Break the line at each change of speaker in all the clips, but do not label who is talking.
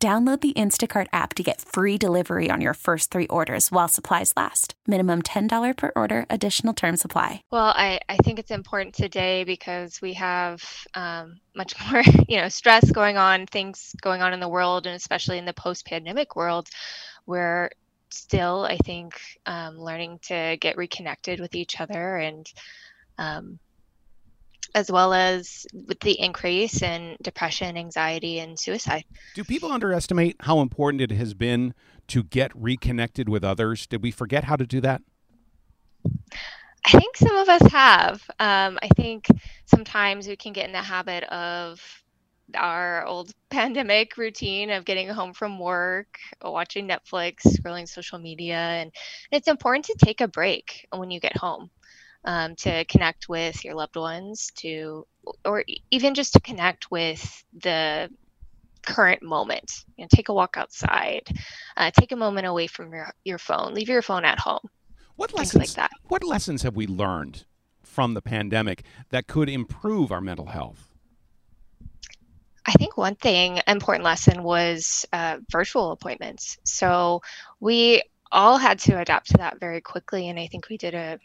Download the Instacart app to get free delivery on your first three orders while supplies last. Minimum $10 per order, additional term supply.
Well, I, I think it's important today because we have um, much more, you know, stress going on, things going on in the world, and especially in the post pandemic world, where still, I think, um, learning to get reconnected with each other and um, as well as with the increase in depression, anxiety, and suicide.
Do people underestimate how important it has been to get reconnected with others? Did we forget how to do that?
I think some of us have. Um, I think sometimes we can get in the habit of our old pandemic routine of getting home from work, watching Netflix, scrolling social media, and it's important to take a break when you get home um, to connect with your loved ones, to or even just to connect with the current moment. You know, take a walk outside, uh, take a moment away from your your phone, leave your phone at home.
What lessons like that? What lessons have we learned from the pandemic that could improve our mental health?
I think one thing important lesson was uh, virtual appointments. So we all had to adapt to that very quickly, and I think we did a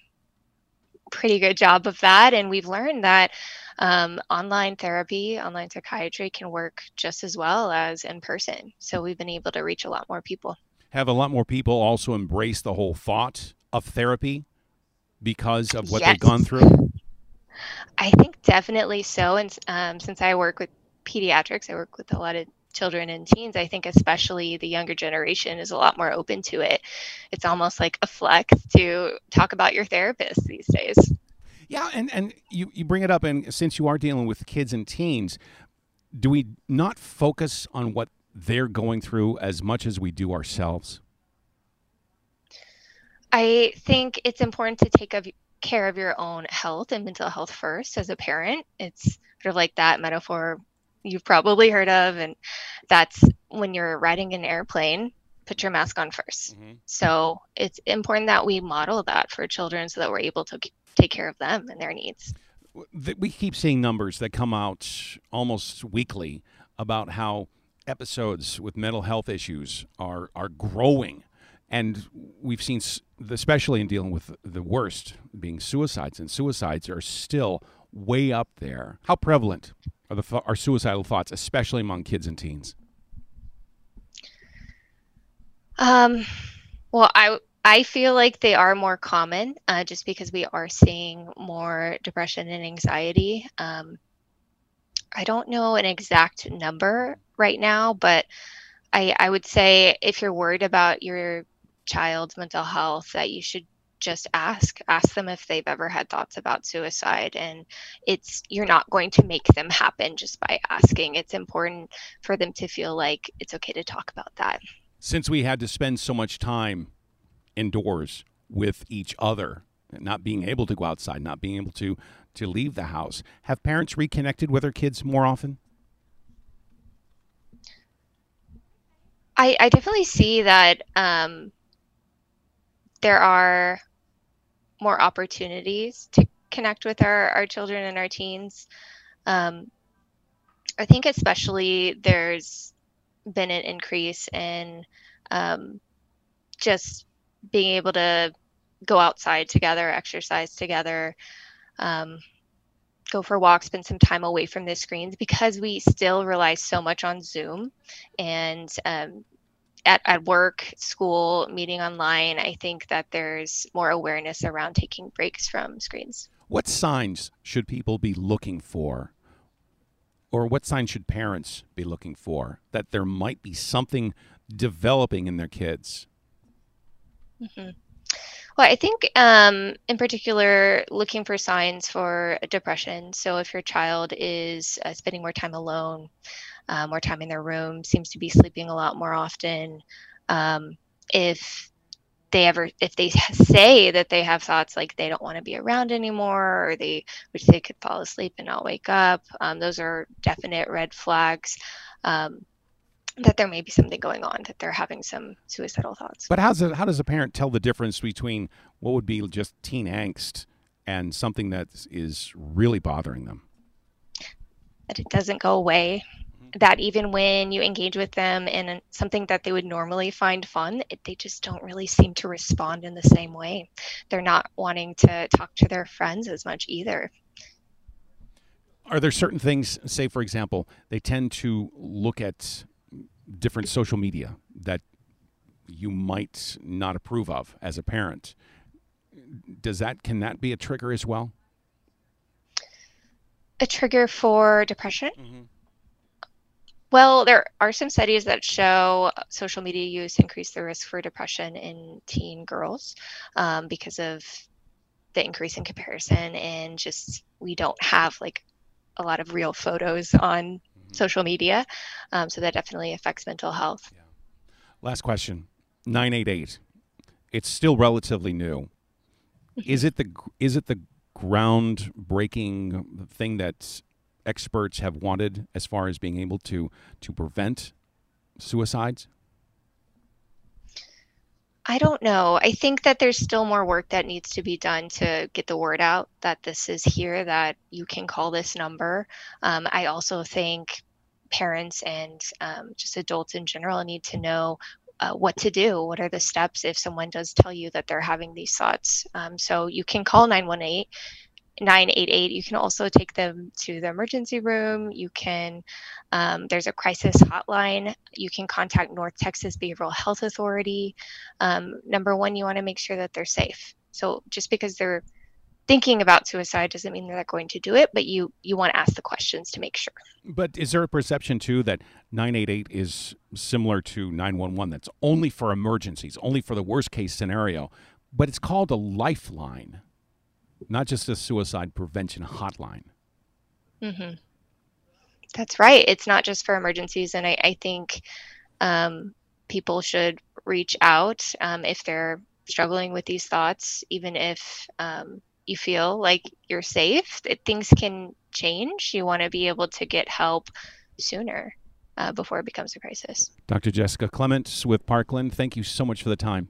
pretty good job of that. And we've learned that um, online therapy, online psychiatry can work just as well as in person. So we've been able to reach a lot more people.
Have a lot more people also embrace the whole thought of therapy because of what
yes.
they've gone through?
I think definitely so. And um, since I work with pediatrics, I work with a lot of children and teens, I think especially the younger generation is a lot more open to it. It's almost like a flex to talk about your therapist these days.
Yeah, and, and you, you bring it up, and since you are dealing with kids and teens, do we not focus on what they're going through as much as we do ourselves?
I think it's important to take of, care of your own health and mental health first as a parent. It's sort of like that metaphor you've probably heard of and that's when you're riding an airplane put your mask on 1st mm-hmm. so it's important that we model that for children so that we're able to take care of them and their needs.
We keep seeing numbers that come out almost weekly about how episodes with mental health issues are are growing. And we've seen especially in dealing with the worst being suicides and suicides are still way up there. How prevalent are the are suicidal thoughts, especially among kids and teens?
Um, well, I I feel like they are more common, uh, just because we are seeing more depression and anxiety. Um, I don't know an exact number right now, but I I would say if you're worried about your child's mental health, that you should just ask ask them if they've ever had thoughts about suicide and it's you're not going to make them happen just by asking. It's important for them to feel like it's okay to talk about that.
Since we had to spend so much time indoors with each other not being able to go outside not being able to to leave the house have parents reconnected with their kids more often?
I, I definitely see that um, there are more opportunities to connect with our, our children and our teens. Um, I think especially there's been an increase in um, just being able to go outside together, exercise together, um, go for walks, spend some time away from the screens because we still rely so much on Zoom and um, at, at work, school, meeting online, I think that there's more awareness around taking breaks from screens.
What signs should people be looking for? Or what signs should parents be looking for that there might be something developing in their kids?
Mm-hmm. Well, I think um, in particular, looking for signs for depression. So if your child is uh, spending more time alone, uh, more time in their room, seems to be sleeping a lot more often. Um, if they ever if they say that they have thoughts like they don't want to be around anymore or they which they could fall asleep and not wake up um, those are definite red flags um, that there may be something going on that they're having some suicidal thoughts
but how's it, how does a parent tell the difference between what would be just teen angst and something that is really bothering them
that it doesn't go away mm-hmm. that even when you engage with them in something that they would normally find fun, it, they just don't really seem to respond in the same way. They're not wanting to talk to their friends as much either.
Are there certain things, say, for example, they tend to look at different social media that you might not approve of as a parent? Does that can that be a trigger as well?
A trigger for depression? Mm-hmm. Well, there are some studies that show social media use increase the risk for depression in teen girls um, because of the increase in comparison and just we don't have like a lot of real photos on. Social media. Um, so that definitely affects mental health. Yeah.
Last question 988. It's still relatively new. is it the is it the groundbreaking thing that experts have wanted as far as being able to to prevent suicides?
I don't know. I think that there's still more work that needs to be done to get the word out that this is here, that you can call this number. Um, I also think parents and um, just adults in general need to know uh, what to do. What are the steps if someone does tell you that they're having these thoughts? Um, so you can call 918 988 you can also take them to the emergency room. You can um, there's a crisis hotline. You can contact north texas behavioral health authority. Um, number one you want to make sure that they're safe. So just because they're thinking about suicide doesn't mean they're going to do it but you you want to ask the questions to make sure.
But is there a perception too that 988 is similar to 911 that's only for emergencies only for the worst case scenario but it's called a lifeline not just a suicide prevention hotline.
Mm-hmm. That's right. It's not just for emergencies, and I, I think um, people should reach out um, if they're struggling with these thoughts, even if um, you feel like you're safe. Things can change. You want to be able to get help sooner uh, before it becomes a crisis.
Dr. Jessica Klements with Parkland, thank you so much for the time.